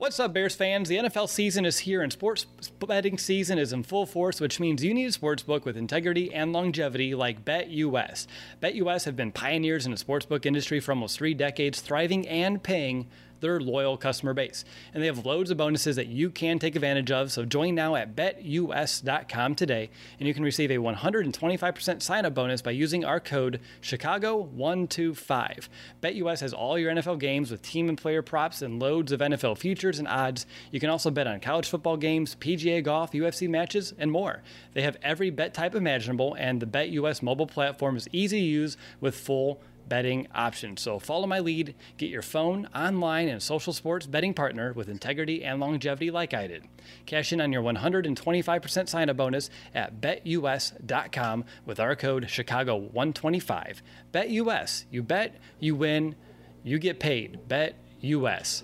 What's up, Bears fans? The NFL season is here and sports betting season is in full force, which means you need a sports book with integrity and longevity like BetUS. BetUS have been pioneers in the sportsbook industry for almost three decades, thriving and paying their loyal customer base. And they have loads of bonuses that you can take advantage of. So join now at betus.com today, and you can receive a 125% sign up bonus by using our code Chicago125. BetUS has all your NFL games with team and player props and loads of NFL futures and odds. You can also bet on college football games, PGA golf, UFC matches, and more. They have every bet type imaginable, and the BetUS mobile platform is easy to use with full betting options. So follow my lead, get your phone, online, and social sports betting partner with integrity and longevity like I did. Cash in on your 125% sign up bonus at betus.com with our code Chicago125. BetUS, you bet, you win, you get paid. BetUS.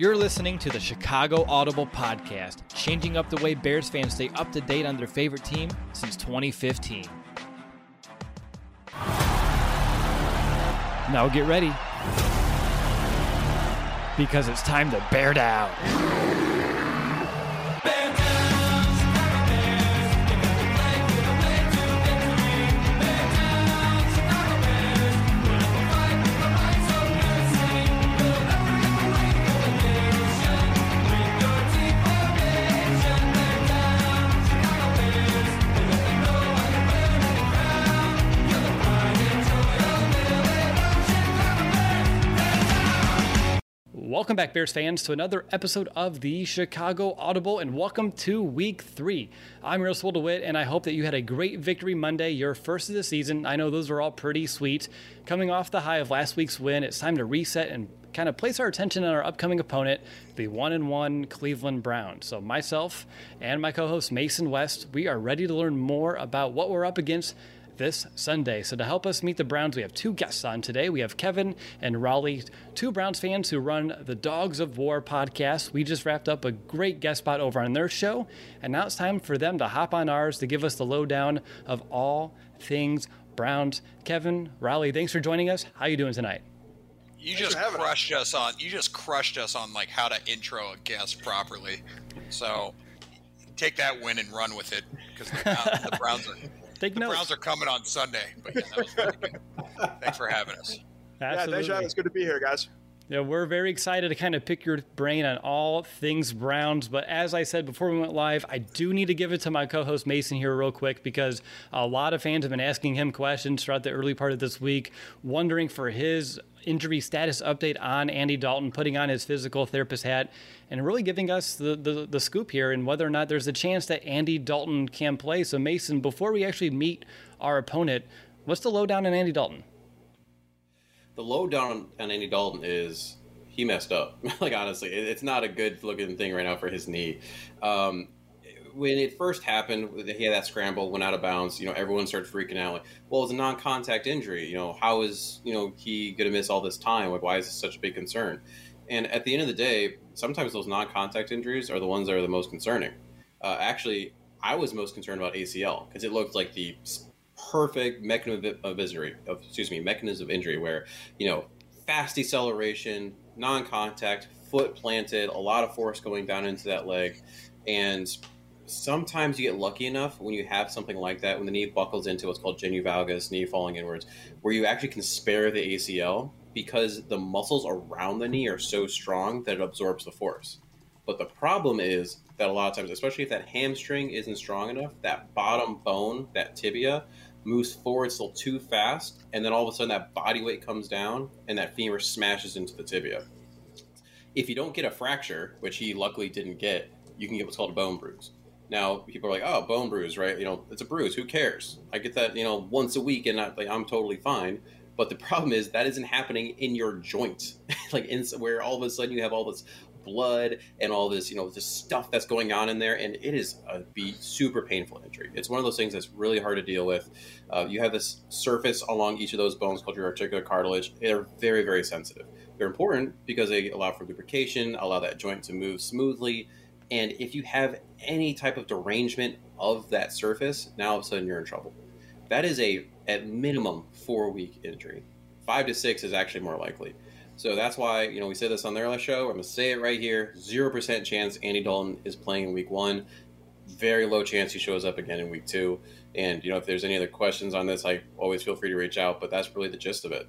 You're listening to the Chicago Audible Podcast, changing up the way Bears fans stay up to date on their favorite team since 2015. Now get ready. Because it's time to bear down. Welcome back, Bears fans, to another episode of the Chicago Audible, and welcome to week three. I'm Russell DeWitt, and I hope that you had a great victory Monday, your first of the season. I know those were all pretty sweet. Coming off the high of last week's win, it's time to reset and kind of place our attention on our upcoming opponent, the one and one Cleveland Browns. So, myself and my co host Mason West, we are ready to learn more about what we're up against this Sunday. So, to help us meet the Browns, we have two guests on today. We have Kevin and Raleigh, two Browns fans who run the Dawgs of War podcast. We just wrapped up a great guest spot over on their show, and now it's time for them to hop on ours to give us the lowdown of all things Browns. Kevin, Raleigh, thanks for joining us. How you doing tonight? You just crushed us on. You just crushed us on like how to intro a guest properly. So take that win and run with it because the, the Browns are Take the notes. Browns are coming on Sunday. But yeah, that was really good. Thanks for having us. Yeah, thanks for having us. Good to be here, guys. Yeah, we're very excited to kind of pick your brain on all things Browns. But as I said before we went live, I do need to give it to my co host Mason here, real quick, because a lot of fans have been asking him questions throughout the early part of this week, wondering for his injury status update on Andy Dalton, putting on his physical therapist hat, and really giving us the, the, the scoop here and whether or not there's a chance that Andy Dalton can play. So, Mason, before we actually meet our opponent, what's the lowdown on Andy Dalton? The lowdown on Andy Dalton is he messed up. like honestly, it, it's not a good looking thing right now for his knee. Um, when it first happened, he had that scramble, went out of bounds. You know, everyone started freaking out. Like, well, it's a non-contact injury. You know, how is you know he going to miss all this time? Like, why is this such a big concern? And at the end of the day, sometimes those non-contact injuries are the ones that are the most concerning. Uh, actually, I was most concerned about ACL because it looked like the perfect mechanism of injury, of, excuse me, mechanism of injury where, you know, fast deceleration, non-contact, foot planted, a lot of force going down into that leg, and sometimes you get lucky enough when you have something like that when the knee buckles into what's called genu valgus, knee falling inwards, where you actually can spare the ACL because the muscles around the knee are so strong that it absorbs the force. But the problem is that a lot of times, especially if that hamstring isn't strong enough, that bottom bone, that tibia, moves forward still too fast, and then all of a sudden that body weight comes down and that femur smashes into the tibia. If you don't get a fracture, which he luckily didn't get, you can get what's called a bone bruise. Now people are like, "Oh, bone bruise, right? You know, it's a bruise. Who cares? I get that, you know, once a week, and I, like, I'm totally fine." But the problem is that isn't happening in your joint, like in where all of a sudden you have all this blood and all this, you know, this stuff that's going on in there, and it is a be super painful injury. It's one of those things that's really hard to deal with. Uh, you have this surface along each of those bones called your articular cartilage. They're very, very sensitive. They're important because they allow for lubrication, allow that joint to move smoothly. And if you have any type of derangement of that surface, now all of a sudden you're in trouble. That is a at minimum four week injury. Five to six is actually more likely. So that's why, you know, we said this on their last show. I'm going to say it right here 0% chance Andy Dalton is playing in week one. Very low chance he shows up again in week two. And, you know, if there's any other questions on this, I always feel free to reach out. But that's really the gist of it.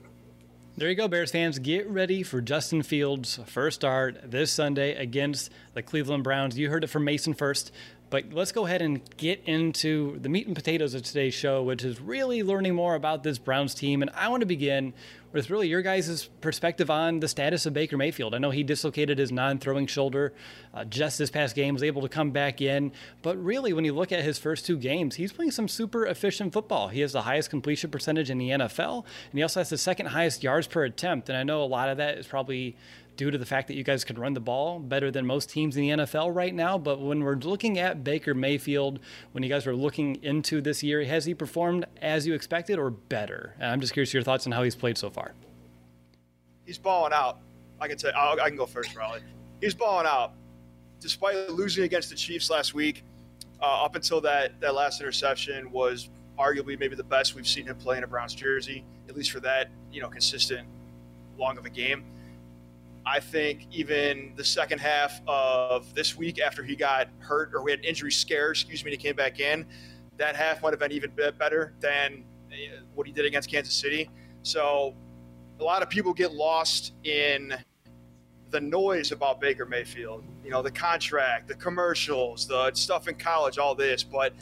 There you go, Bears fans. Get ready for Justin Fields' first start this Sunday against the Cleveland Browns. You heard it from Mason first. But let's go ahead and get into the meat and potatoes of today's show, which is really learning more about this Browns team. And I want to begin with really your guys' perspective on the status of Baker Mayfield. I know he dislocated his non throwing shoulder uh, just this past game, was able to come back in. But really, when you look at his first two games, he's playing some super efficient football. He has the highest completion percentage in the NFL, and he also has the second highest yards per attempt. And I know a lot of that is probably due to the fact that you guys can run the ball better than most teams in the NFL right now. But when we're looking at Baker Mayfield, when you guys were looking into this year, has he performed as you expected or better? And I'm just curious your thoughts on how he's played so far. He's balling out. I can say i can go first, Raleigh. He's balling out. Despite losing against the Chiefs last week, uh, up until that that last interception was arguably maybe the best we've seen him play in a Browns jersey, at least for that you know consistent long of a game. I think even the second half of this week, after he got hurt or we had injury scare, excuse me, and he came back in, that half might have been even better than uh, what he did against Kansas City. So a lot of people get lost in the noise about Baker Mayfield, you know, the contract, the commercials, the stuff in college, all this, but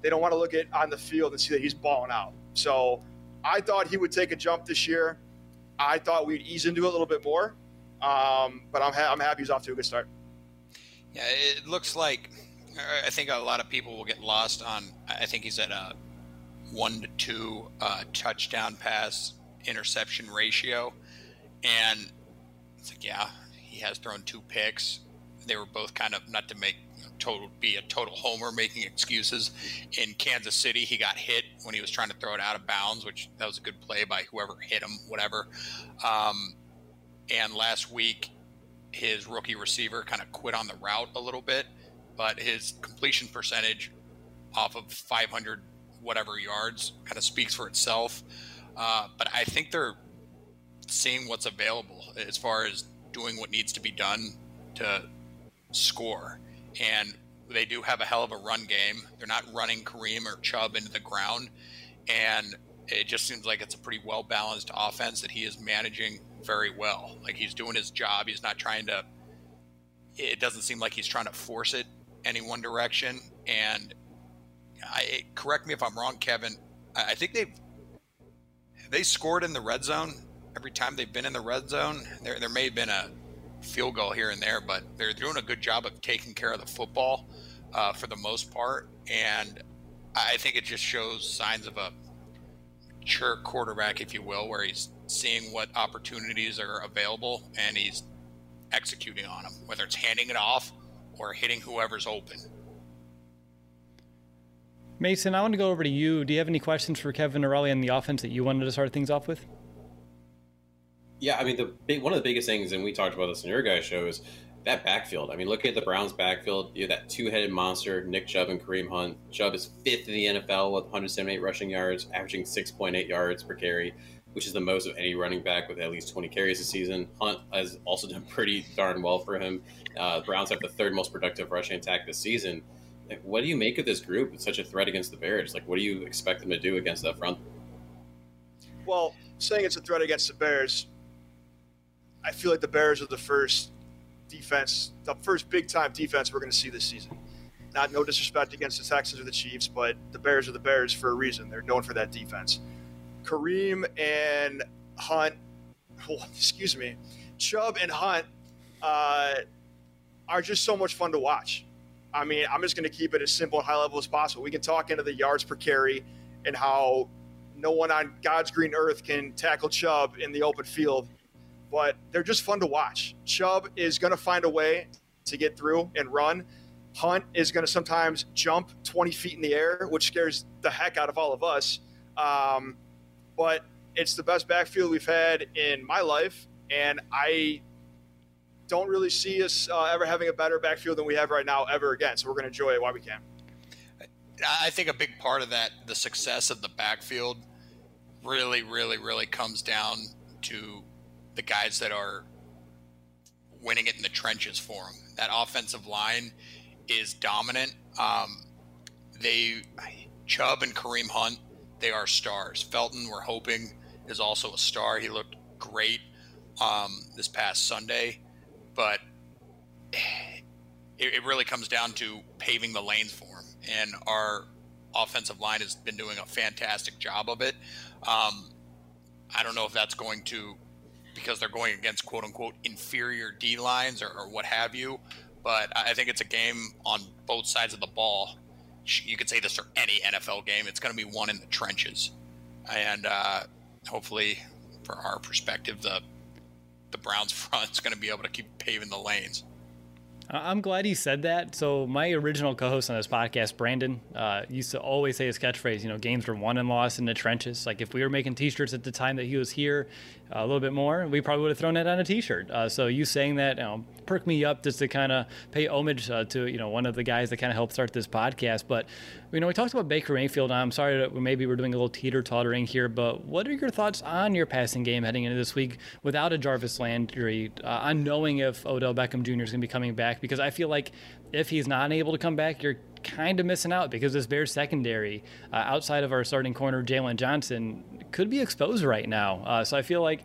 they don't want to look at on the field and see that he's balling out. So I thought he would take a jump this year. I thought we'd ease into it a little bit more. Um, but I'm, ha- I'm happy he's off to a good start. Yeah, it looks like I think a lot of people will get lost on. I think he's at a one to two uh, touchdown pass interception ratio, and it's like, yeah, he has thrown two picks. They were both kind of not to make total be a total homer making excuses. In Kansas City, he got hit when he was trying to throw it out of bounds, which that was a good play by whoever hit him, whatever. Um, and last week, his rookie receiver kind of quit on the route a little bit, but his completion percentage off of 500 whatever yards kind of speaks for itself. Uh, but I think they're seeing what's available as far as doing what needs to be done to score. And they do have a hell of a run game. They're not running Kareem or Chubb into the ground. And it just seems like it's a pretty well balanced offense that he is managing very well. Like he's doing his job. He's not trying to. It doesn't seem like he's trying to force it any one direction. And I correct me if I'm wrong, Kevin. I think they've they scored in the red zone every time they've been in the red zone. There there may have been a field goal here and there, but they're doing a good job of taking care of the football uh, for the most part. And I think it just shows signs of a mature quarterback, if you will, where he's seeing what opportunities are available and he's executing on them, whether it's handing it off or hitting whoever's open. Mason, I want to go over to you. Do you have any questions for Kevin and Raleigh on the offense that you wanted to start things off with? Yeah, I mean, the big, one of the biggest things, and we talked about this in your guys' show, is that backfield. I mean, look at the Browns' backfield. You have that two-headed monster, Nick Chubb and Kareem Hunt. Chubb is fifth in the NFL with 178 rushing yards, averaging 6.8 yards per carry which is the most of any running back with at least 20 carries this season. Hunt has also done pretty darn well for him. Uh, Browns have the third most productive rushing attack this season. Like, what do you make of this group? It's such a threat against the Bears. Like, what do you expect them to do against that front? Well, saying it's a threat against the Bears, I feel like the Bears are the first defense, the first big time defense we're going to see this season. Not no disrespect against the Texans or the Chiefs, but the Bears are the Bears for a reason. They're known for that defense. Kareem and Hunt, oh, excuse me, Chubb and Hunt uh, are just so much fun to watch. I mean, I'm just going to keep it as simple and high level as possible. We can talk into the yards per carry and how no one on God's green earth can tackle Chubb in the open field, but they're just fun to watch. Chubb is going to find a way to get through and run. Hunt is going to sometimes jump 20 feet in the air, which scares the heck out of all of us. Um, but it's the best backfield we've had in my life, and I don't really see us uh, ever having a better backfield than we have right now ever again. So we're going to enjoy it while we can. I think a big part of that, the success of the backfield, really, really, really comes down to the guys that are winning it in the trenches for them. That offensive line is dominant. Um, they, Chubb and Kareem Hunt, they are stars. Felton, we're hoping, is also a star. He looked great um, this past Sunday, but it, it really comes down to paving the lanes for him. And our offensive line has been doing a fantastic job of it. Um, I don't know if that's going to because they're going against quote unquote inferior D lines or, or, what have you. But I think it's a game on both sides of the ball. You could say this for any NFL game. It's going to be one in the trenches, and uh, hopefully, for our perspective, the the Browns front is going to be able to keep paving the lanes. I'm glad he said that. So my original co-host on this podcast, Brandon, uh, used to always say his catchphrase. You know, games were won and lost in the trenches. Like if we were making T-shirts at the time that he was here, uh, a little bit more, we probably would have thrown it on a T-shirt. Uh, so you saying that you know, perked me up just to kind of pay homage uh, to you know one of the guys that kind of helped start this podcast. But you know, we talked about Baker Mayfield. I'm sorry that maybe we're doing a little teeter tottering here, but what are your thoughts on your passing game heading into this week without a Jarvis Landry? Uh, knowing if Odell Beckham Jr. is going to be coming back because I feel like if he's not able to come back, you're kind of missing out because this Bears secondary, uh, outside of our starting corner Jalen Johnson, could be exposed right now. Uh, so I feel like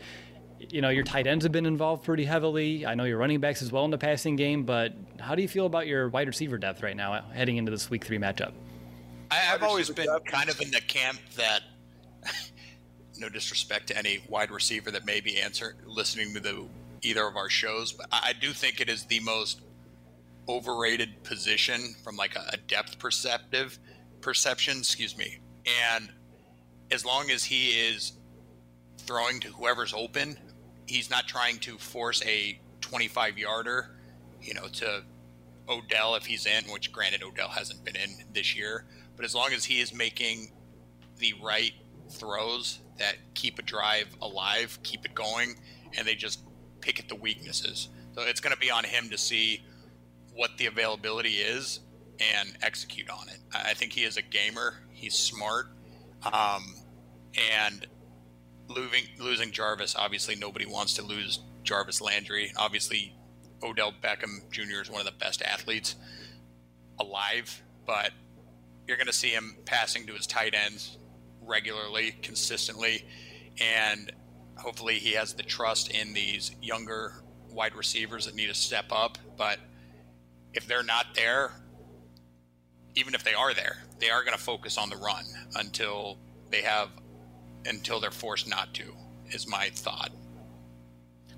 you know your tight ends have been involved pretty heavily. I know your running backs as well in the passing game, but how do you feel about your wide receiver depth right now heading into this Week Three matchup? I've always been kind of in the camp that. no disrespect to any wide receiver that may be answer listening to the either of our shows, but I do think it is the most overrated position from like a, depth perceptive perception, excuse me. And as long as he is throwing to whoever's open, he's not trying to force a 25 yarder, you know, to Odell if he's in, which granted Odell hasn't been in this year, but as long as he is making the right throws that keep a drive alive, keep it going, and they just pick at the weaknesses. So it's going to be on him to see what the availability is and execute on it. I think he is a gamer. He's smart. Um, and losing, losing Jarvis, obviously, nobody wants to lose Jarvis Landry. Obviously, Odell Beckham Jr. is one of the best athletes alive, but you're going to see him passing to his tight ends regularly, consistently, and hopefully he has the trust in these younger wide receivers that need to step up. But if they're not there, even if they are there, they are going to focus on the run until they have until they're forced not to. Is my thought.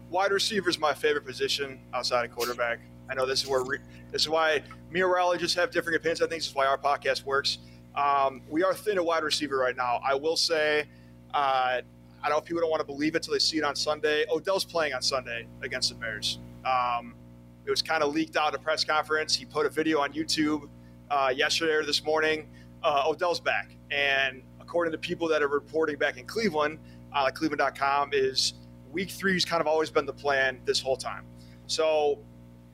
Wide receiver is my favorite position outside of quarterback. I know this is where re- this is why me and Raleigh just have different opinions. I think this is why our podcast works. Um, we are thin at wide receiver right now. I will say, uh, I don't know if people don't want to believe it until they see it on Sunday. Odell's playing on Sunday against the Bears. Um, it was kind of leaked out at a press conference. He put a video on YouTube uh, yesterday or this morning. Uh, Odell's back, and according to people that are reporting back in Cleveland, uh, Cleveland.com, is Week Three's kind of always been the plan this whole time. So,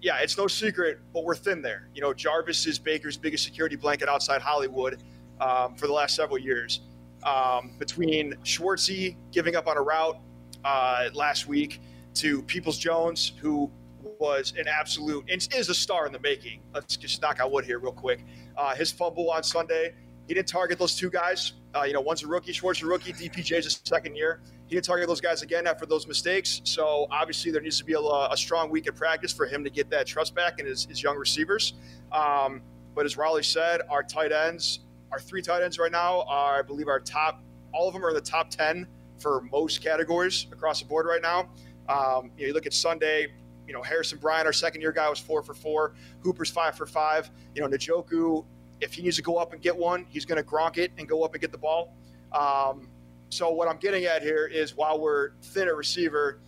yeah, it's no secret, but we're thin there. You know, Jarvis is Baker's biggest security blanket outside Hollywood um, for the last several years. Um, between Schwartzy giving up on a route uh, last week to Peoples Jones, who was an absolute and is a star in the making. Let's just knock on wood here real quick. Uh, his fumble on Sunday, he didn't target those two guys. Uh, you know, one's a rookie, Schwartz a rookie, DPJ's a second year. He didn't target those guys again after those mistakes. So obviously, there needs to be a, a strong week of practice for him to get that trust back in his, his young receivers. Um, but as Raleigh said, our tight ends, our three tight ends right now are, I believe, our top. All of them are in the top ten for most categories across the board right now. Um, you, know, you look at Sunday, you know, Harrison Bryant, our second year guy, was four for four. Hooper's five for five. You know, Njoku, if he needs to go up and get one, he's going to Gronk it and go up and get the ball. Um, so what I'm getting at here is while we're thin at receiver,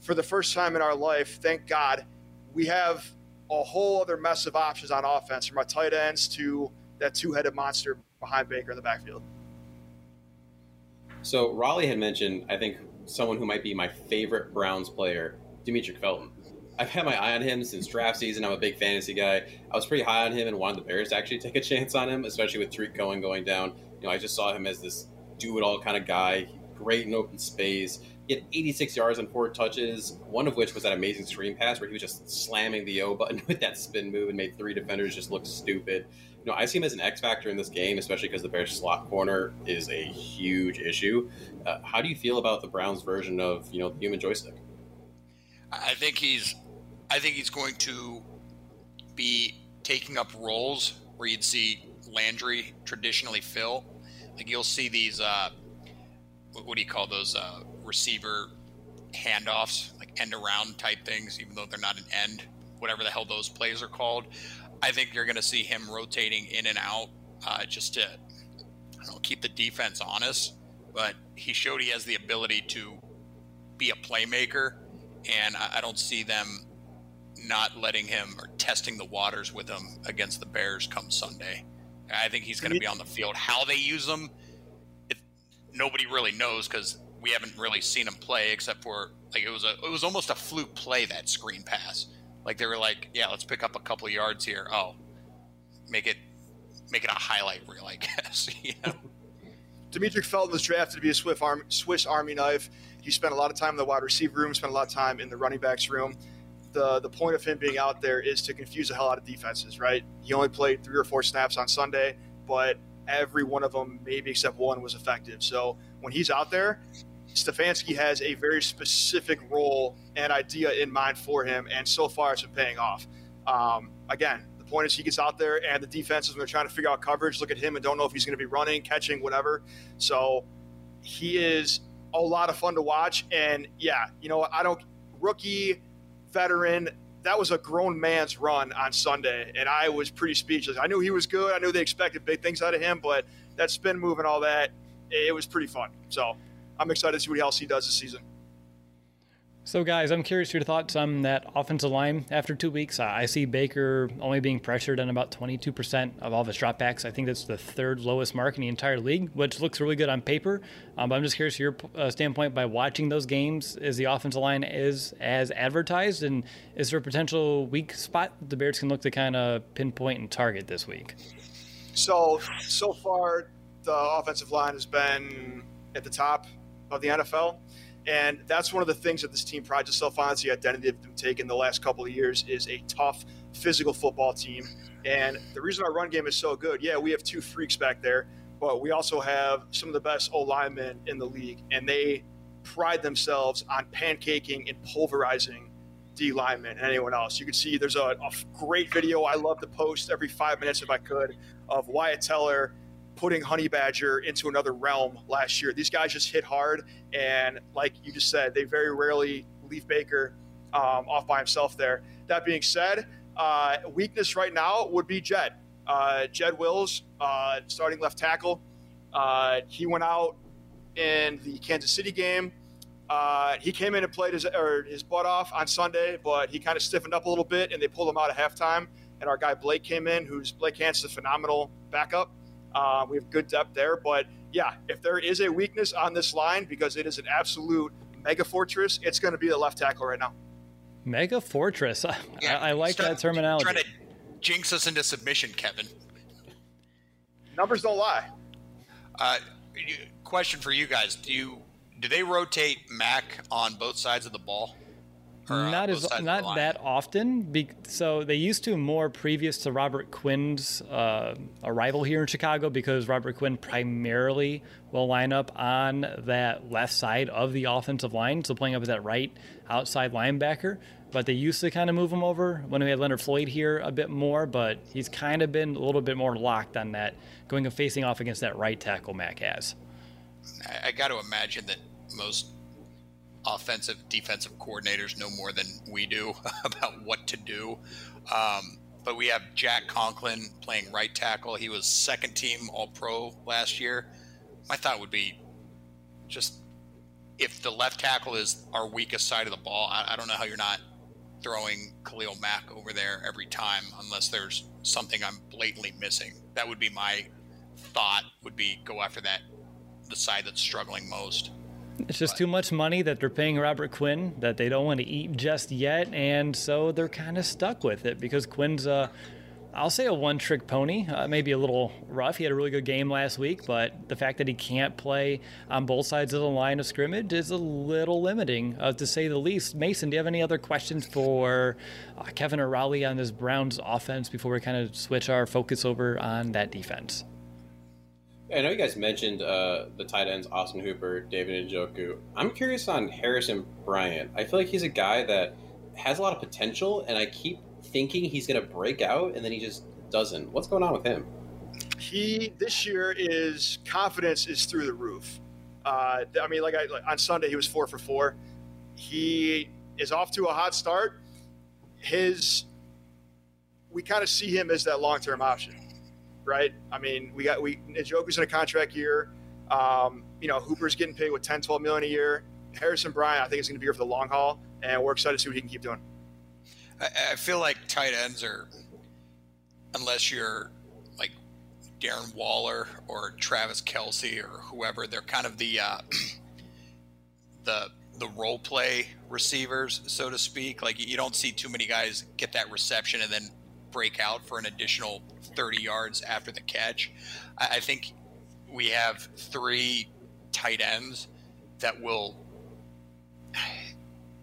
for the first time in our life, thank God, we have a whole other mess of options on offense from our tight ends to that two-headed monster behind Baker in the backfield. So Raleigh had mentioned, I think, someone who might be my favorite Browns player, Demetric Felton. I've had my eye on him since draft season. I'm a big fantasy guy. I was pretty high on him and wanted the Bears to actually take a chance on him, especially with Tarik Cohen going down. You know, I just saw him as this do it all kind of guy, great in open space. He had 86 yards and four touches, one of which was that amazing screen pass where he was just slamming the O button with that spin move and made three defenders just look stupid. You know, I see him as an X factor in this game, especially because the Bears slot corner is a huge issue. Uh, how do you feel about the Browns' version of you know the human joystick? I think he's, I think he's going to be taking up roles where you'd see Landry traditionally fill like you'll see these, uh, what do you call those uh, receiver handoffs, like end around type things, even though they're not an end, whatever the hell those plays are called. I think you're going to see him rotating in and out uh, just to know, keep the defense honest. But he showed he has the ability to be a playmaker, and I, I don't see them not letting him or testing the waters with him against the Bears come Sunday. I think he's going to be on the field. How they use him, it, nobody really knows because we haven't really seen him play except for like it was a it was almost a fluke play that screen pass. Like they were like, yeah, let's pick up a couple yards here. Oh, make it make it a highlight reel, I guess. you know? Demetric Felton was drafted to be a Swiss Army, Swiss Army knife. He spent a lot of time in the wide receiver room, spent a lot of time in the running backs room the the point of him being out there is to confuse the hell out of defenses, right? He only played three or four snaps on Sunday, but every one of them, maybe except one, was effective. So when he's out there, Stefanski has a very specific role and idea in mind for him, and so far it's been paying off. Um, again, the point is he gets out there, and the defenses when they're trying to figure out coverage, look at him and don't know if he's going to be running, catching, whatever. So he is a lot of fun to watch, and yeah, you know I don't rookie veteran. That was a grown man's run on Sunday, and I was pretty speechless. I knew he was good. I knew they expected big things out of him, but that spin move and all that, it was pretty fun. So I'm excited to see what else he does this season. So, guys, I'm curious your thoughts on that offensive line after two weeks. I see Baker only being pressured on about 22% of all of his dropbacks. I think that's the third lowest mark in the entire league, which looks really good on paper. Um, but I'm just curious your uh, standpoint by watching those games. Is the offensive line is as advertised, and is there a potential weak spot the Bears can look to kind of pinpoint and target this week? So, so far, the offensive line has been at the top of the NFL. And that's one of the things that this team prides itself on. Is the identity they've taken the last couple of years is a tough, physical football team. And the reason our run game is so good, yeah, we have two freaks back there, but we also have some of the best O linemen in the league, and they pride themselves on pancaking and pulverizing D linemen and anyone else. You can see there's a, a great video I love to post every five minutes if I could of Wyatt Teller putting Honey Badger into another realm last year. These guys just hit hard, and like you just said, they very rarely leave Baker um, off by himself there. That being said, uh, weakness right now would be Jed. Uh, Jed Wills, uh, starting left tackle. Uh, he went out in the Kansas City game. Uh, he came in and played his, his butt off on Sunday, but he kind of stiffened up a little bit, and they pulled him out at halftime. And our guy Blake came in, who's Blake Hance's a phenomenal backup. Um, we have good depth there, but yeah, if there is a weakness on this line because it is an absolute mega fortress, it's going to be the left tackle right now. Mega fortress. Yeah, I, I, like start, that terminology. Trying to jinx us into submission, Kevin. Numbers don't lie. Uh, question for you guys: Do you do they rotate Mack on both sides of the ball, Or, uh, not as sides of the not that often. Be, so they used to more previous to Robert Quinn's uh, arrival here in Chicago because Robert Quinn primarily will line up on that left side of the offensive line, so playing up as that right outside linebacker. But they used to kind of move him over when we had Leonard Floyd here a bit more. But he's kind of been a little bit more locked on that, going and facing off against that right tackle Mack has. I, I got to imagine that most offensive defensive coordinators know more than we do about what to do. Um, but we have Jack Conklin playing right tackle. He was second team All Pro last year. My thought would be just if the left tackle is our weakest side of the ball, I, I don't know how you're not throwing Khalil Mack over there every time unless there's something I'm blatantly missing. That would be my thought would be go after that the side that's struggling most. It's just too much money that they're paying Robert Quinn that they don't want to eat just yet, and so they're kind of stuck with it because Quinn's a, I'll say a one-trick pony. Uh, maybe a little rough. He had a really good game last week, but the fact that he can't play on both sides of the line of scrimmage is a little limiting, uh, to say the least. Mason, do you have any other questions for uh, Kevin or Raleigh on this Browns offense before we kind of switch our focus over on that defense? I know you guys mentioned uh, the tight ends, Austin Hooper, David Njoku. I'm curious on Harrison Bryant. I feel like he's a guy that has a lot of potential, and I keep thinking he's going to break out, and then he just doesn't. What's going on with him? He this year is confidence is through the roof. Uh, I mean, like, I, like on Sunday he was four for four. He is off to a hot start. His we kind of see him as that long term option, right? I mean, we got we Njoku's in a contract year. Um, you know, Hooper's getting paid with 10, 12 million a year. Harrison Bryant, I think, is going to be here for the long haul, and we're excited to see what he can keep doing. I, I feel like tight ends are, unless you're like Darren Waller or Travis Kelce or whoever, they're kind of the uh, the the role play receivers, so to speak. Like you don't see too many guys get that reception and then break out for an additional 30 yards after the catch. I, I think we have three tight ends that will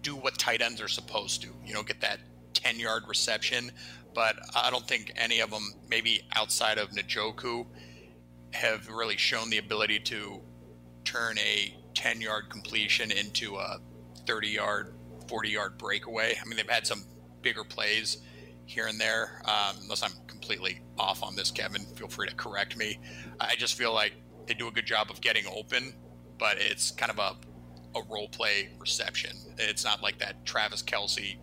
do what tight ends are supposed to. You know, get that 10 yard reception. But I don't think any of them, maybe outside of Njoku, have really shown the ability to turn a 10 yard completion into a 30 yard, 40 yard breakaway. I mean, they've had some bigger plays here and there. Um, unless I'm completely off on this, Kevin, feel free to correct me. I just feel like they do a good job of getting open, but it's kind of a a role play reception. It's not like that Travis Kelce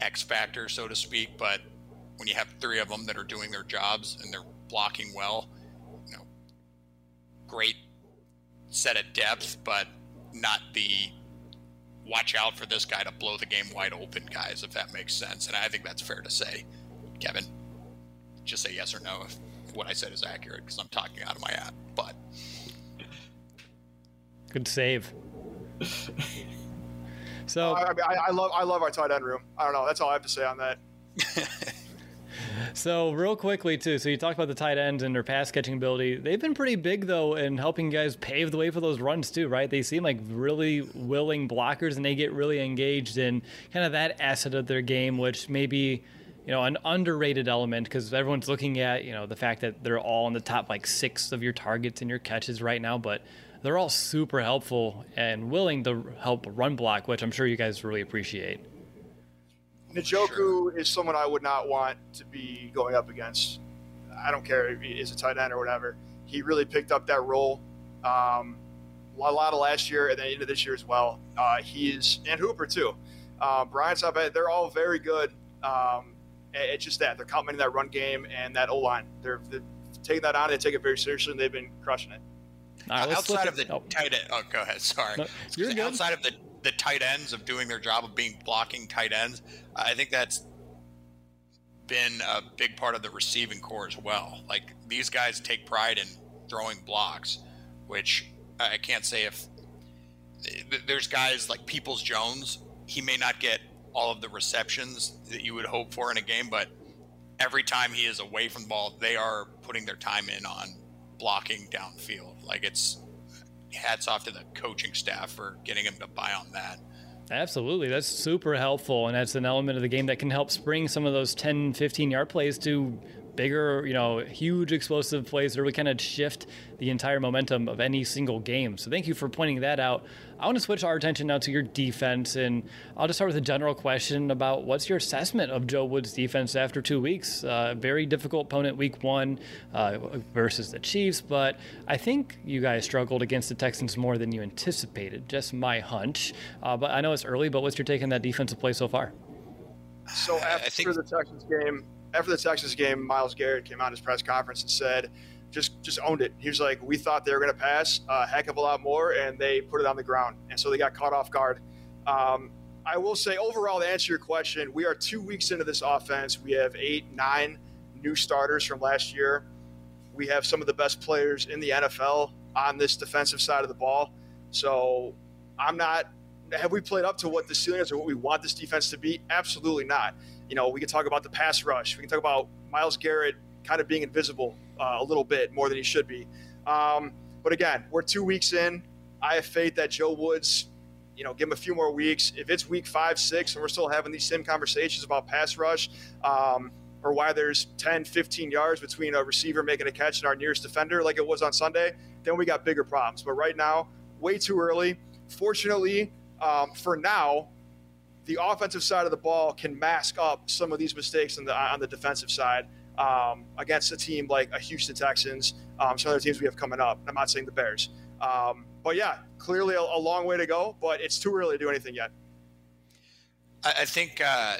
X factor, so to speak. But when you have three of them that are doing their jobs and they're blocking well, you know, great set of depth, but not the watch out for this guy to blow the game wide open guys, if that makes sense. And I think that's fair to say, Kevin. Just say yes or no if what I said is accurate, because I'm talking out of my ass. But Good save. So I, I, I love I love our tight end room. I don't know. That's all I have to say on that. So real quickly too, so you talked about the tight ends and their pass catching ability. They've been pretty big though in helping guys pave the way for those runs too, right? They seem like really willing blockers and they get really engaged in kind of that asset of their game, which may be, you know, an underrated element because everyone's looking at, you know, the fact that they're all in the top like six of your targets and your catches right now, but they're all super helpful and willing to help run block, which I'm sure you guys really appreciate. Njoku is someone I would not want to be going up against. I don't care if he is a tight end or whatever. He really picked up that role um, a lot of last year and then into this year as well. Uh, he is and Hooper too. Uh, Bryant's up. They're all very good. Um, it's just that they're complimenting that run game and that O line. They're, they're taking that on. They take it very seriously, and they've been crushing it. All right, let's outside of the at- oh. tight end, oh, go ahead. Sorry. No, you're good. Outside of the the tight ends of doing their job of being blocking tight ends, I think that's been a big part of the receiving corps as well. Like these guys take pride in throwing blocks, which I can't say if there's guys like Peoples Jones. He may not get all of the receptions that you would hope for in a game, but every time he is away from the ball, they are putting their time in on blocking downfield. Like it's hats off to the coaching staff for getting him to buy on that. Absolutely. That's super helpful. And that's an element of the game that can help spring some of those 10, 15 yard plays to bigger, you know, huge explosive plays that really kind of shift the entire momentum of any single game. So thank you for pointing that out. I want to switch our attention now to your defense, and I'll just start with a general question about what's your assessment of Joe Woods' defense after two weeks? Uh, very difficult opponent week one uh, versus the Chiefs, but I think you guys struggled against the Texans more than you anticipated. Just my hunch. Uh, but I know it's early, but what's your take on that defensive play so far? So after think... the Texans game, after the Texas game, Myles Garrett came out his press conference and said, just just owned it. He was like, we thought they were going to pass a heck of a lot more, and they put it on the ground, and so they got caught off guard. Um, I will say, overall, to answer your question, we are two weeks into this offense. We have eight, nine new starters from last year. We have some of the best players in the NFL on this defensive side of the ball. So I'm not. Have we played up to what the ceiling is or what we want this defense to be? Absolutely not. You know, we can talk about the pass rush. We can talk about Myles Garrett kind of being invisible uh, a little bit more than he should be. Um, but again, we're two weeks in. I have faith that Joe Woods, you know, give him a few more weeks. If it's week five, six, and we're still having these same conversations about pass rush, um, or why there's 10, 15 yards between a receiver making a catch and our nearest defender, like it was on Sunday, then we got bigger problems. But right now, way too early. Fortunately, um, for now, the offensive side of the ball can mask up some of these mistakes on the on the defensive side um, against a team like a Houston Texans, um, some other teams we have coming up. I'm not saying the Bears, um, but yeah, clearly a, a, long way to go. But it's too early to do anything yet. I, I think uh,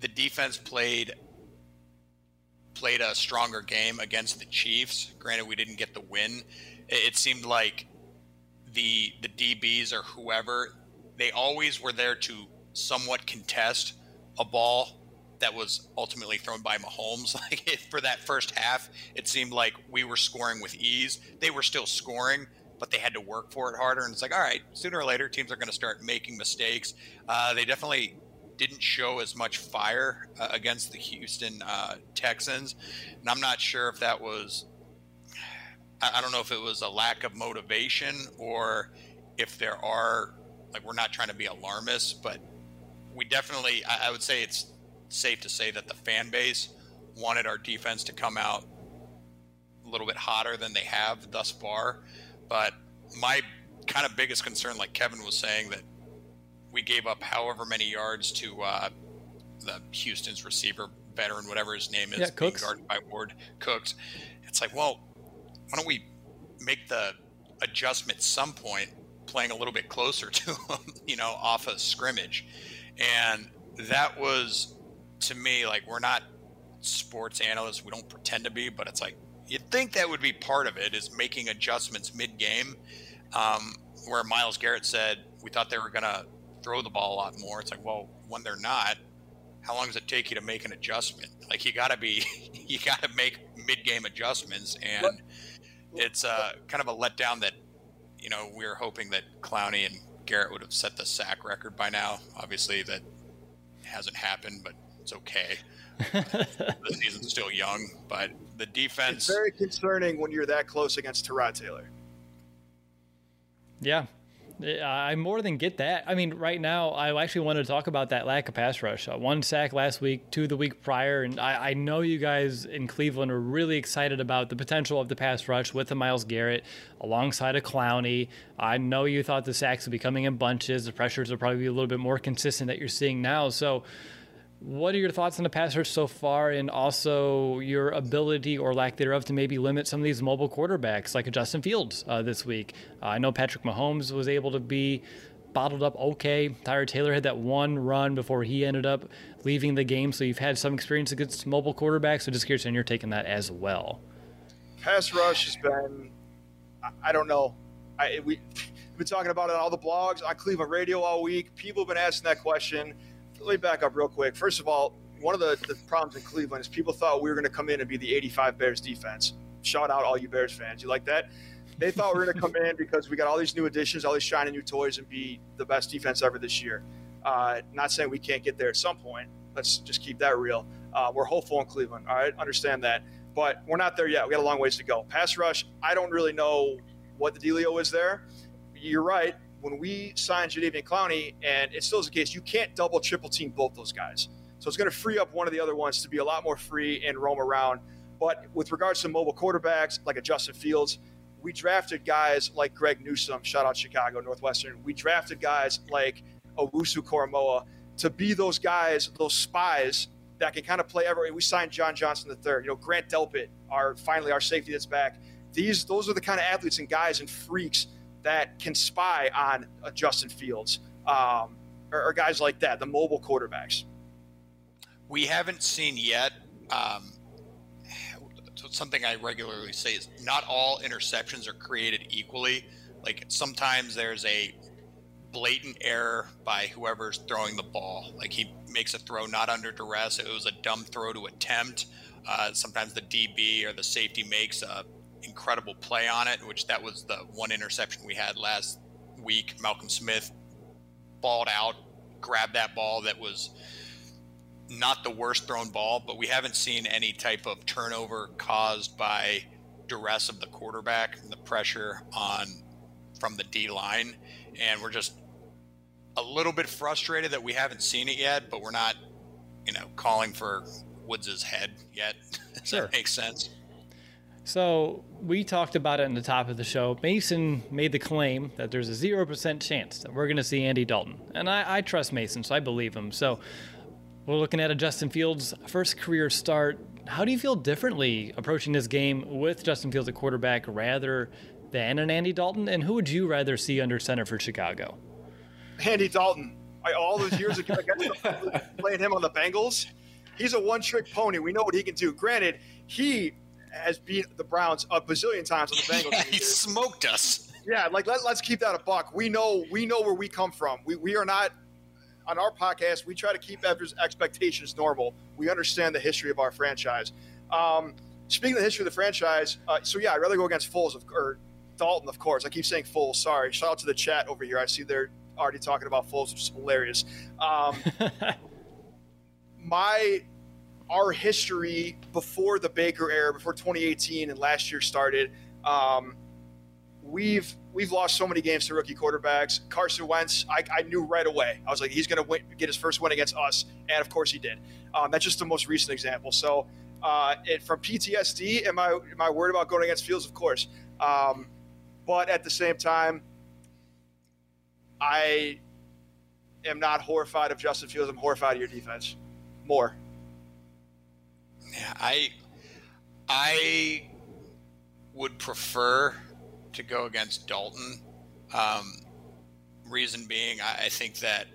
the defense played played a stronger game against the Chiefs. Granted, we didn't get the win. It, it seemed like the the DBs or whoever they always were there to somewhat contest a ball that was ultimately thrown by Mahomes. Like for that first half, it seemed like we were scoring with ease. They were still scoring, but they had to work for it harder. And it's like, all right, sooner or later, teams are going to start making mistakes. Uh, they definitely didn't show as much fire uh, against the Houston uh, Texans, and I'm not sure if that was. I don't know if it was a lack of motivation or if there are like we're not trying to be alarmist, but we definitely I, I would say it's safe to say that the fan base wanted our defense to come out a little bit hotter than they have thus far. But my kind of biggest concern, like Kevin was saying, that we gave up however many yards to uh, the Houston's receiver, veteran, whatever his name is, yeah, being guarded by Ward Cooks. It's like, well, why don't we make the adjustment some point playing a little bit closer to him, you know, off a scrimmage. And that was, to me, like, we're not sports analysts. We don't pretend to be, but it's like, you'd think that would be part of it is making adjustments mid game. Um, where Myles Garrett said, we thought they were going to throw the ball a lot more. It's like, well, when they're not, how long does it take you to make an adjustment? Like, you got to be, you got to make mid game adjustments. And it's uh, kind of a letdown that you know, we were hoping that Clowney and Garrett would have set the sack record by now. Obviously, that hasn't happened, but it's okay. the season's still young, but the defense. It's very concerning when you're that close against Tyrod Taylor. Yeah, I more than get that. I mean, right now, I actually wanted to talk about that lack of pass rush. Uh, one sack last week, two the week prior, and I, I, know you guys in Cleveland are really excited about the potential of the pass rush with the Myles Garrett alongside a Clowney. I know you thought the sacks would be coming in bunches. The pressures will probably be a little bit more consistent that you're seeing now. So what are your thoughts on the pass rush so far, and also your ability or lack thereof to maybe limit some of these mobile quarterbacks like Justin Fields uh, this week? Uh, I know Patrick Mahomes was able to be bottled up okay. Tyrod Taylor had that one run before he ended up leaving the game, so you've had some experience against mobile quarterbacks. So just curious, and you're taking that as well. Pass rush has been, I don't know, I, we, we've been talking about it on all the blogs on Cleveland radio all week. People have been asking that question let me back up real quick. First of all, one of the, the problems in Cleveland is people thought we were going to come in and be the 85 Bears defense. Shout out all you Bears fans. You like that? They thought we were going to come in because we got all these new additions, all these shiny new toys, and be the best defense ever this year. Uh, not saying we can't get there at some point. Let's just keep that real. Uh, we're hopeful in Cleveland. All right, understand that. But we're not there yet. We got a long ways to go. Pass rush, I don't really know what the dealio is there. You're right. When we signed Jadeveon Clowney, and it still is the case, you can't double, triple team both those guys. So it's going to free up one of the other ones to be a lot more free and roam around. But with regards to mobile quarterbacks like a Justin Fields, we drafted guys like Greg Newsome, shout out Chicago, Northwestern. We drafted guys like Owusu Koramoah to be those guys, those spies that can kind of play everywhere. We signed John Johnson III, you know, Grant Delpit, our finally our safety that's back. These those are the kind of athletes and guys and freaks that can spy on uh, Justin Fields um, or, or, guys like that, the mobile quarterbacks. We haven't seen yet. Um, something I regularly say is not all interceptions are created equally. Like sometimes there's a blatant error by whoever's throwing the ball. Like he makes a throw not under duress. It was a dumb throw to attempt. Uh, sometimes the DB or the safety makes a incredible play on it, which that was the one interception we had last week. Malcolm Smith balled out, grabbed that ball that was not the worst thrown ball, but we haven't seen any type of turnover caused by duress of the quarterback and the pressure on from the D line. And we're just a little bit frustrated that we haven't seen it yet, but we're not, you know, calling for Woods' head yet. Does sure. that make sense? So we talked about it in the top of the show. Mason made the claim that there's a zero percent chance that we're going to see Andy Dalton, and I, I, trust Mason, so I believe him. So we're looking at a Justin Fields' first career start. How do you feel differently approaching this game with Justin Fields at quarterback rather than an Andy Dalton? And who would you rather see under center for Chicago? Andy Dalton. I, all those years ago, playing him on the Bengals, he's a one-trick pony. We know what he can do. Granted, he has beat the Browns a bazillion times on the Bengals. Yeah, he smoked us. Yeah, like let, us keep that a buck. We know we know where we come from. We, we are not on our podcast. We try to keep everyone's expectations normal. We understand the history of our franchise. Um, speaking of the history of the franchise, uh, so yeah, I'd rather go against Foles of, or Dalton, of course. I keep saying Foles. Sorry. Shout out to the chat over here. I see they're already talking about Foles, which is hilarious. Um, my our history before the Baker era, before 2018 and last year started, um, we've we've lost so many games to rookie quarterbacks. Carson Wentz, I, I knew right away. I was like, he's going to get his first win against us, and of course he did. Um, that's just the most recent example. So, uh, it, from PTSD, am I am I worried about going against Fields? Of course, um, but at the same time, I am not horrified of Justin Fields. I'm horrified of your defense. More. I I would prefer to go against Dalton. Um, reason being, I, I, think that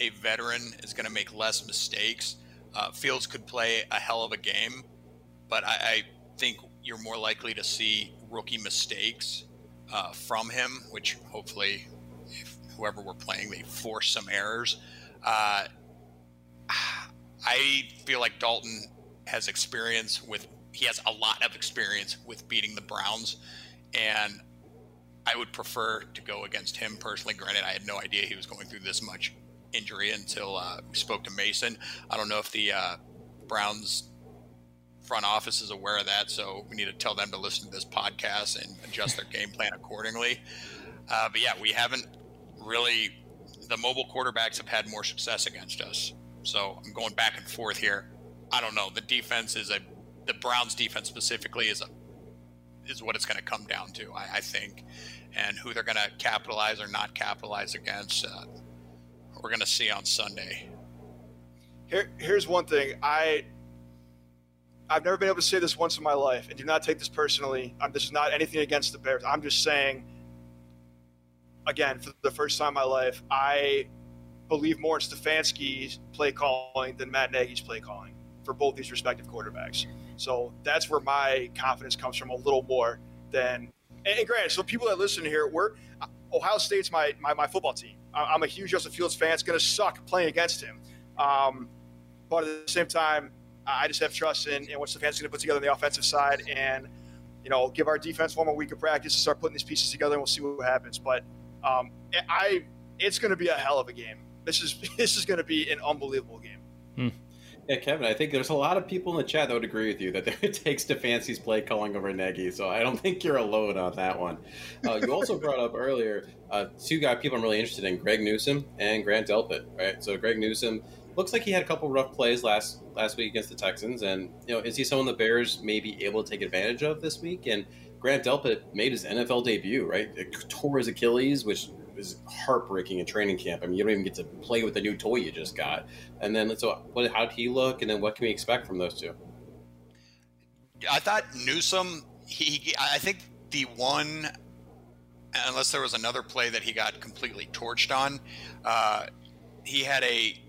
a veteran is going to make less mistakes. Uh, Fields could play a hell of a game, but I, I think you're more likely to see rookie mistakes uh, from him, which hopefully, whoever we're playing, they force some errors. Uh, I feel like Dalton has experience with he has a lot of experience with beating the Browns, and I would prefer to go against him personally. Granted, I had no idea he was going through this much injury until uh, we spoke to Mason. I don't know if the uh, Browns front office is aware of that, so we need to tell them to listen to this podcast and adjust their game plan accordingly. Uh, but yeah, we haven't really. The mobile quarterbacks have had more success against us, so I'm going back and forth here. I don't know. The defense is a the Browns defense specifically is a is what it's going to come down to, I, I think, and who they're going to capitalize or not capitalize against. Uh, we're going to see on Sunday. Here, here's one thing I I've never been able to say this once in my life, and do not take this personally. Um, this is not anything against the Bears. I'm just saying, again, for the first time in my life, I believe more in Stefanski's play calling than Matt Nagy's play calling for both these respective quarterbacks. So that's where my confidence comes from a little more than. And, and granted, so people that listen here, we're Ohio State's my my, my football team. I'm a huge Justin Fields fan. It's going to suck playing against him, um, but at the same time, I just have trust in, in what Stefanski's going to put together on the offensive side, and you know, give our defense one more week of practice start putting these pieces together, and we'll see what happens. But um, I, it's going to be a hell of a game. This is this is going to be an unbelievable game. Hmm. Yeah, Kevin, I think there's a lot of people in the chat that would agree with you that it takes Stefanski's play calling over Nagy, so I don't think you're alone on that one. Uh, you also brought up earlier uh, two guy people I'm really interested in, Greg Newsome and Grant Delpit, right? So Greg Newsome looks like he had a couple rough plays last last week against the Texans, and you know, is he someone the Bears may be able to take advantage of this week? And Grant Delpit made his NFL debut, right? It tore his Achilles, which is heartbreaking in training camp. I mean, you don't even get to play with the new toy you just got. And then, so what, how did he look? And then what can we expect from those two? I thought Newsome, he, I think the one, unless there was another play that he got completely torched on, uh, he had a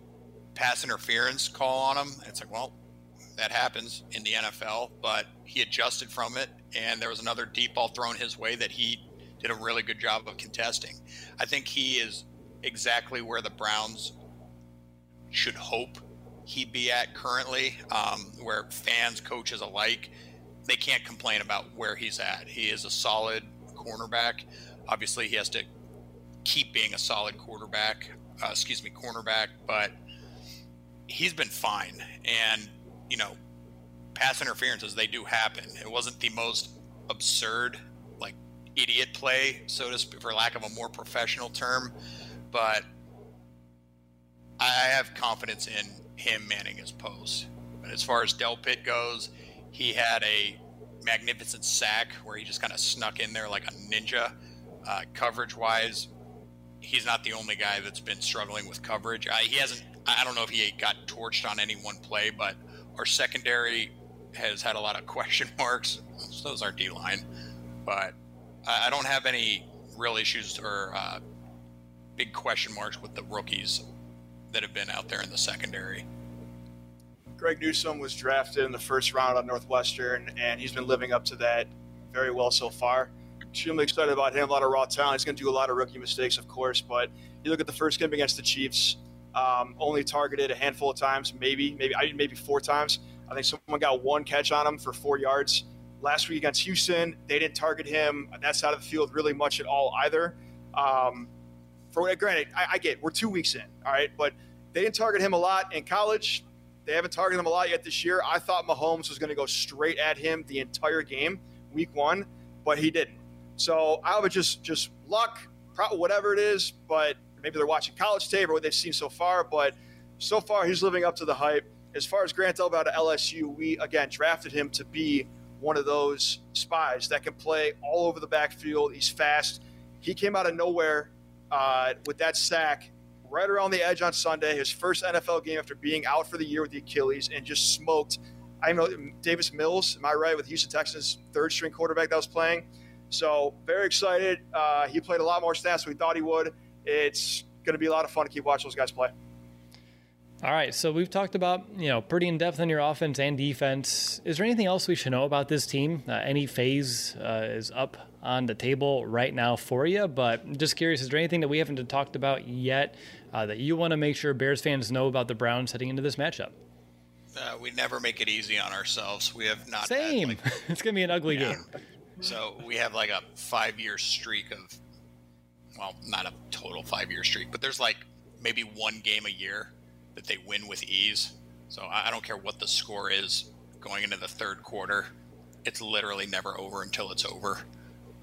pass interference call on him. It's like, well, that happens in the NFL, but he adjusted from it, and there was another deep ball thrown his way that he did a really good job of contesting. I think he is exactly where the Browns should hope he'd be at currently, um, where fans, coaches alike, they can't complain about where he's at. He is a solid cornerback. Obviously, he has to keep being a solid quarterback, uh, excuse me, cornerback, but he's been fine. And, you know, pass interferences, they do happen. It wasn't the most absurd, idiot play, so to speak, for lack of a more professional term, but I have confidence in him manning his post. But as far as Delpit goes, he had a magnificent sack where he just kind of snuck in there like a ninja. Uh, coverage wise, he's not the only guy that's been struggling with coverage. Uh, he hasn't. I don't know if he got torched on any one play, but our secondary has had a lot of question marks. Does our D line, but I don't have any real issues or uh, big question marks with the rookies that have been out there in the secondary. Greg Newsome was drafted in the first round on Northwestern, and he's been living up to that very well so far. Extremely excited about him. A lot of raw talent. He's going to do a lot of rookie mistakes, of course, but you look at the first game against the Chiefs. Um, only targeted a handful of times, maybe, maybe I maybe four times. I think someone got one catch on him for four yards. Last week against Houston, they didn't target him that side of the field really much at all either. Um, for granted, I, I get we're two weeks in, all right, but they didn't target him a lot in college. They haven't targeted him a lot yet this year. I thought Mahomes was going to go straight at him the entire game, week one, but he didn't. So I would just just luck, whatever it is. But maybe they're watching college tape or what they've seen so far. But so far, he's living up to the hype. As far as Grant Delpit at LSU, we again drafted him to be one of those spies that can play all over the backfield. He's fast. He came out of nowhere uh, with that sack right around the edge on Sunday, his first NFL game after being out for the year with the Achilles, and just smoked. I know Davis Mills, am I right, with Houston Texans, third string quarterback that was playing. So very excited. Uh, he played a lot more snaps than we thought he would. It's going to be a lot of fun to keep watching those guys play. All right, so we've talked about you know pretty in depth on your offense and defense. Is there anything else we should know about this team? Uh, any phase uh, is up on the table right now for you, but just curious, is there anything that we haven't talked about yet uh, that you want to make sure Bears fans know about the Browns heading into this matchup? Uh, we never make it easy on ourselves. We have not. Same. Had, like, it's gonna be an ugly yeah. game. So we have like a five-year streak of, well, not a total five-year streak, but there's like maybe one game a year that they win with ease. So I don't care what the score is going into the third quarter. It's literally never over until it's over.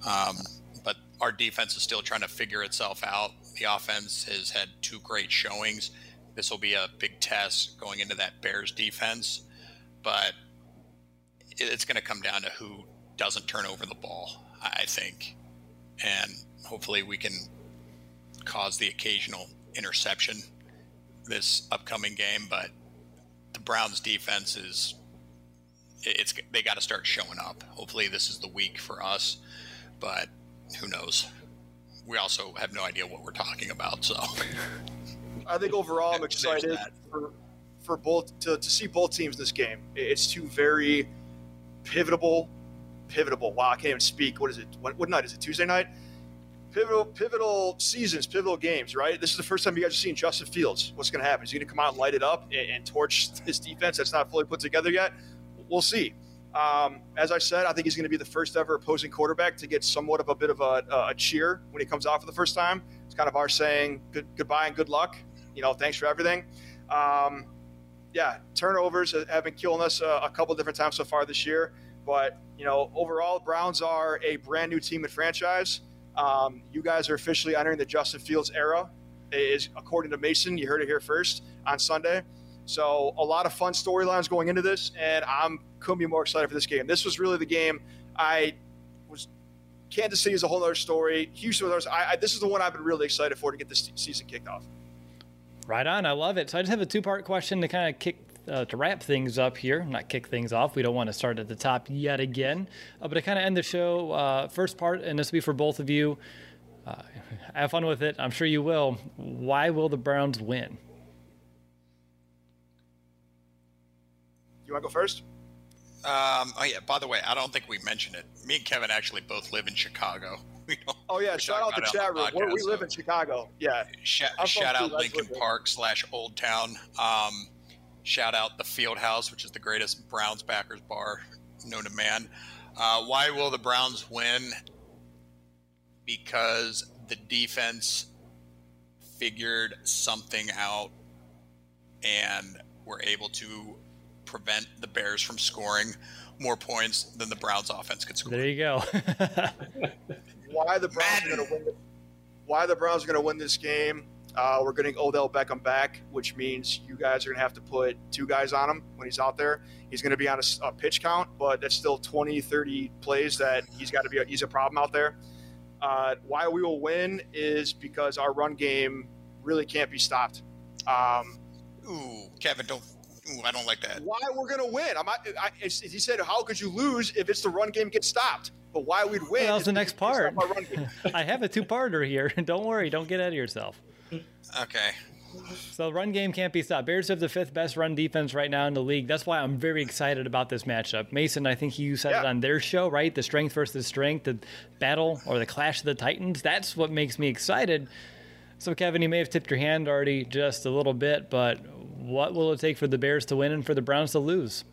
Um, but our defense is still trying to figure itself out. The offense has had two great showings. This will be a big test going into that Bears defense, but it's going to come down to who doesn't turn over the ball, I think. And hopefully we can cause the occasional interception this upcoming game, but the Browns defense is it's they got to start showing up. Hopefully this is the week for us, but who knows? We also have no idea what we're talking about, so I think overall I'm excited for for both to, to see both teams this game. It's two very pivotal pivotal. Wow, I can't even speak. What is it? What, what night is it? Tuesday night? Pivotal pivotal seasons, pivotal games, right? This is the first time you guys are seeing Justin Fields. What's going to happen? Is he going to come out and light it up and, and, torch this defense that's not fully put together yet? We'll see. Um, as I said, I think he's going to be the first ever opposing quarterback to get somewhat of a bit of a, a cheer when he comes out for the first time. It's kind of our saying good, goodbye and good luck. You know, thanks for everything. Um, yeah, turnovers have been killing us uh, a couple different times so far this year. But you know, overall, Browns are a brand new team and franchise. Um, you guys are officially entering the Justin Fields era. Is according to Mason, you heard it here first on Sunday. So a lot of fun storylines going into this, and I'm couldn't be more excited for this game. This was really the game I was. Kansas City is a whole other story. Houston was. I, I, this is the one I've been really excited for to get this season kicked off. Right on. I love it. So I just have a two part question to kind of kick uh, to wrap things up here, not kick things off. We don't want to start at the top yet again, uh, but to kind of end the show, uh, first part, and this will be for both of you. Uh, have fun with it. I'm sure you will. Why will the Browns win? You want to go first? Um, oh yeah. By the way, I don't think we mentioned it. Me and Kevin actually both live in Chicago. oh yeah, shout out the chat room. Podcast, we live so. in Chicago. Yeah. Shout, shout out Lincoln Park slash Old Town. Um, shout out the Field House, which is the greatest Browns backers bar known to man. Uh, why will the Browns win? Because the defense figured something out and were able to prevent the Bears from scoring more points than the Browns offense could score. There you go. why the Browns are going to win? The, why the Browns are going to win this game? Uh, we're getting Odell Beckham back, which means you guys are going to have to put two guys on him when he's out there. He's going to be on a, a, pitch count, but that's still 20, 30 plays that he's got to be. A, he's a problem out there. Uh, why we will win is because our run game really can't be stopped. Um, Ooh, Kevin, don't Ooh, I don't like that. Why we're going to win? I'm not, I, he said, how could you lose if it's the run game gets stopped? But why we'd win? Well, that was the next part. I have a two-parter here. don't worry. Don't get out of yourself. Okay. So the run game can't be stopped. Bears have the fifth best run defense right now in the league. That's why I'm very excited about this matchup. Mason, I think you said yeah. it on their show, right? The strength versus strength, the battle or the clash of the Titans. That's what makes me excited. So Kevin, you may have tipped your hand already just a little bit, but what will it take for the Bears to win and for the Browns to lose?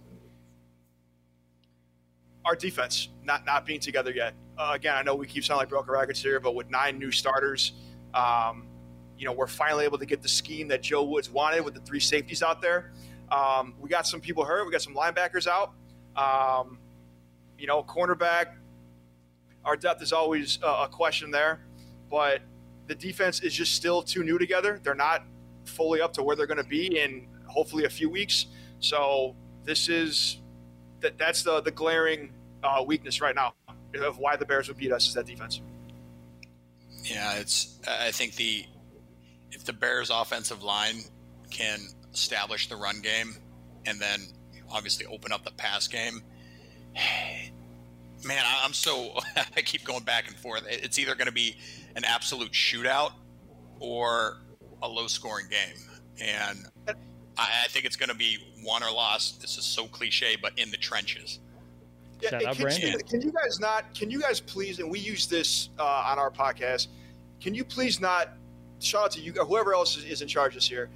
Our defense not not being together yet. Uh, again, I know we keep sounding like broken records here, but with nine new starters, um, you know, we're finally able to get the scheme that Joe Woods wanted with the three safeties out there. Um, we got some people hurt. We got some linebackers out. Um, you know, cornerback. Our depth is always a question there, but the defense is just still too new together. They're not fully up to where they're going to be in hopefully a few weeks. So this is that that's the the glaring uh, weakness right now of why the Bears would beat us is that defense. Yeah, it's I think the if the Bears offensive line can establish the run game and then obviously open up the pass game, man, I'm so I keep going back and forth. It's either going to be an absolute shootout or a low scoring game. And I, I think it's going to be won or lost. This is so cliche, but in the trenches. Yeah, can, you, can, you, guys not? Can you guys please? And we use this uh, on our podcast. Can you please not? Shout out to you, whoever else is, is in charge this year.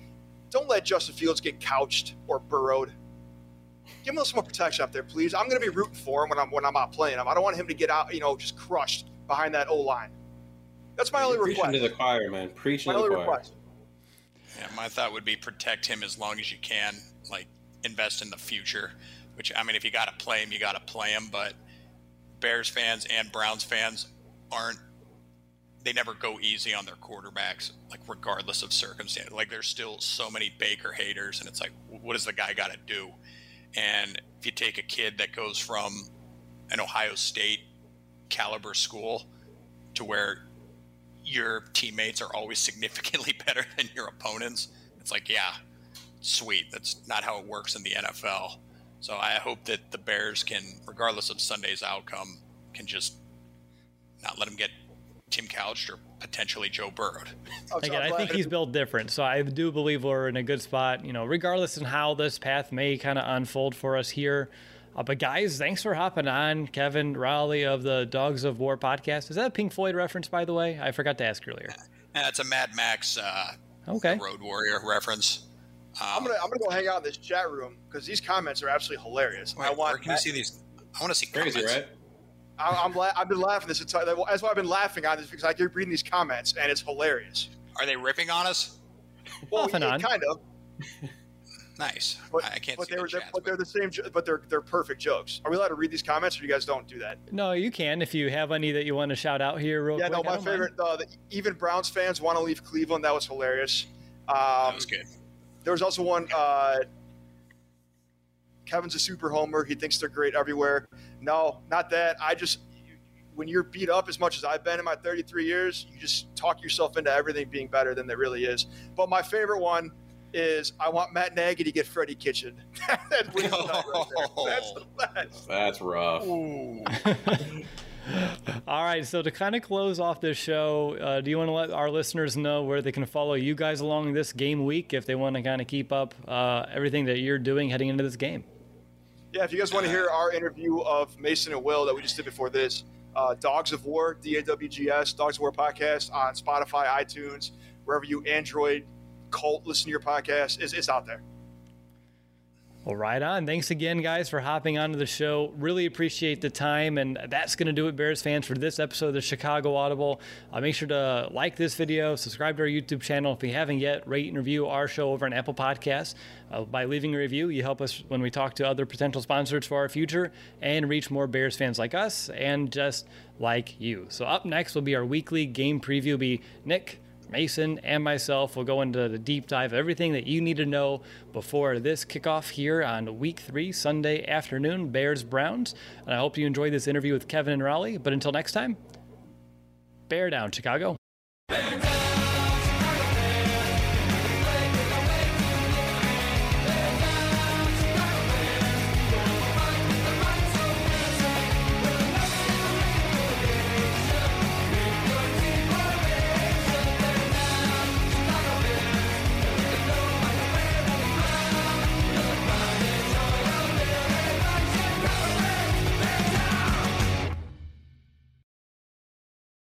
Don't let Justin Fields get couched or burrowed. Give him a little more protection up there, please. I'm going to be rooting for him when I'm when I'm out playing him. I don't want him to get out, you know, just crushed behind that O line. That's my only Preaching request. to the choir, man. Preaching my to the choir. Request. Yeah, my thought would be protect him as long as you can. Like invest in the future. Which I mean, if you got to play him, you got to play him. But Bears fans and Browns fans aren't. They never go easy on their quarterbacks, like regardless of circumstance. Like there's still so many Baker haters, and it's like, what does the guy got to do? And if you take a kid that goes from an Ohio State caliber school to where your teammates are always significantly better than your opponents. It's like, yeah, sweet. That's not how it works in the NFL. So I hope that the Bears can, regardless of Sunday's outcome, can just not let them get Tim Couch or potentially Joe Burrow. Again, I think he's built different, so I do believe we're in a good spot. You know, regardless of how this path may kind of unfold for us here. Uh, but guys, thanks for hopping on, Kevin Rowley of the Dawgs of War podcast. Is that a Pink Floyd reference, by the way? I forgot to ask earlier. Yeah, it's a Mad Max uh, okay. Road Warrior reference. Um, I'm gonna I'm gonna go hang out in this chat room because these comments are absolutely hilarious. Wait, I want. Where can you see these? I want to see crazy, comments. right? I, am la- I've been laughing this entire. That's why I've been laughing on this because I keep reading these comments and it's hilarious. Are they ripping on us? Well, yeah, kind of. Nice. But, I can't but see they the were, they're, chats, but they're the same. jo- But they're they're perfect jokes. Are we allowed to read these comments, or you guys don't do that? No, you can if you have any that you want to shout out here real yeah, quick. no. My favorite. Uh, the, even Browns fans want to leave Cleveland. That was hilarious. Um, that was good. There was also one. Uh, Kevin's a super homer. He thinks they're great everywhere. No, not that. I just when you're beat up as much as I've been in my 33 years, you just talk yourself into everything being better than it really is. But my favorite one is I want Matt Nagy to get Freddie Kitchen. that wins the night right. That's the best. That's rough. All right, so to kind of close off this show, uh, do you want to let our listeners know where they can follow you guys along this game week if they want to kind of keep up uh, everything that you're doing heading into this game? Yeah, if you guys want to hear our interview of Mason and Will that we just did before this, uh, Dawgs of War, D A W G S, Dawgs of War podcast on Spotify, iTunes, wherever you Android cult listen to your podcast, is it's out there. Well, right on. Thanks again, guys, for hopping onto the show. Really appreciate the time. And that's going to do it, Bears fans, for this episode of the Chicago Audible. Uh, make sure to like this video, subscribe to our YouTube channel if you haven't yet, rate and review our show over on Apple Podcasts. Uh, by leaving a review, you help us when we talk to other potential sponsors for our future and reach more Bears fans like us and just like you. So, up next will be our weekly game preview. Be Nick. Mason and myself will go into the deep dive of everything that you need to know before this kickoff here on week three, Sunday afternoon, Bears Browns. And I hope you enjoyed this interview with Kevin and Raleigh. But until next time, bear down, Chicago.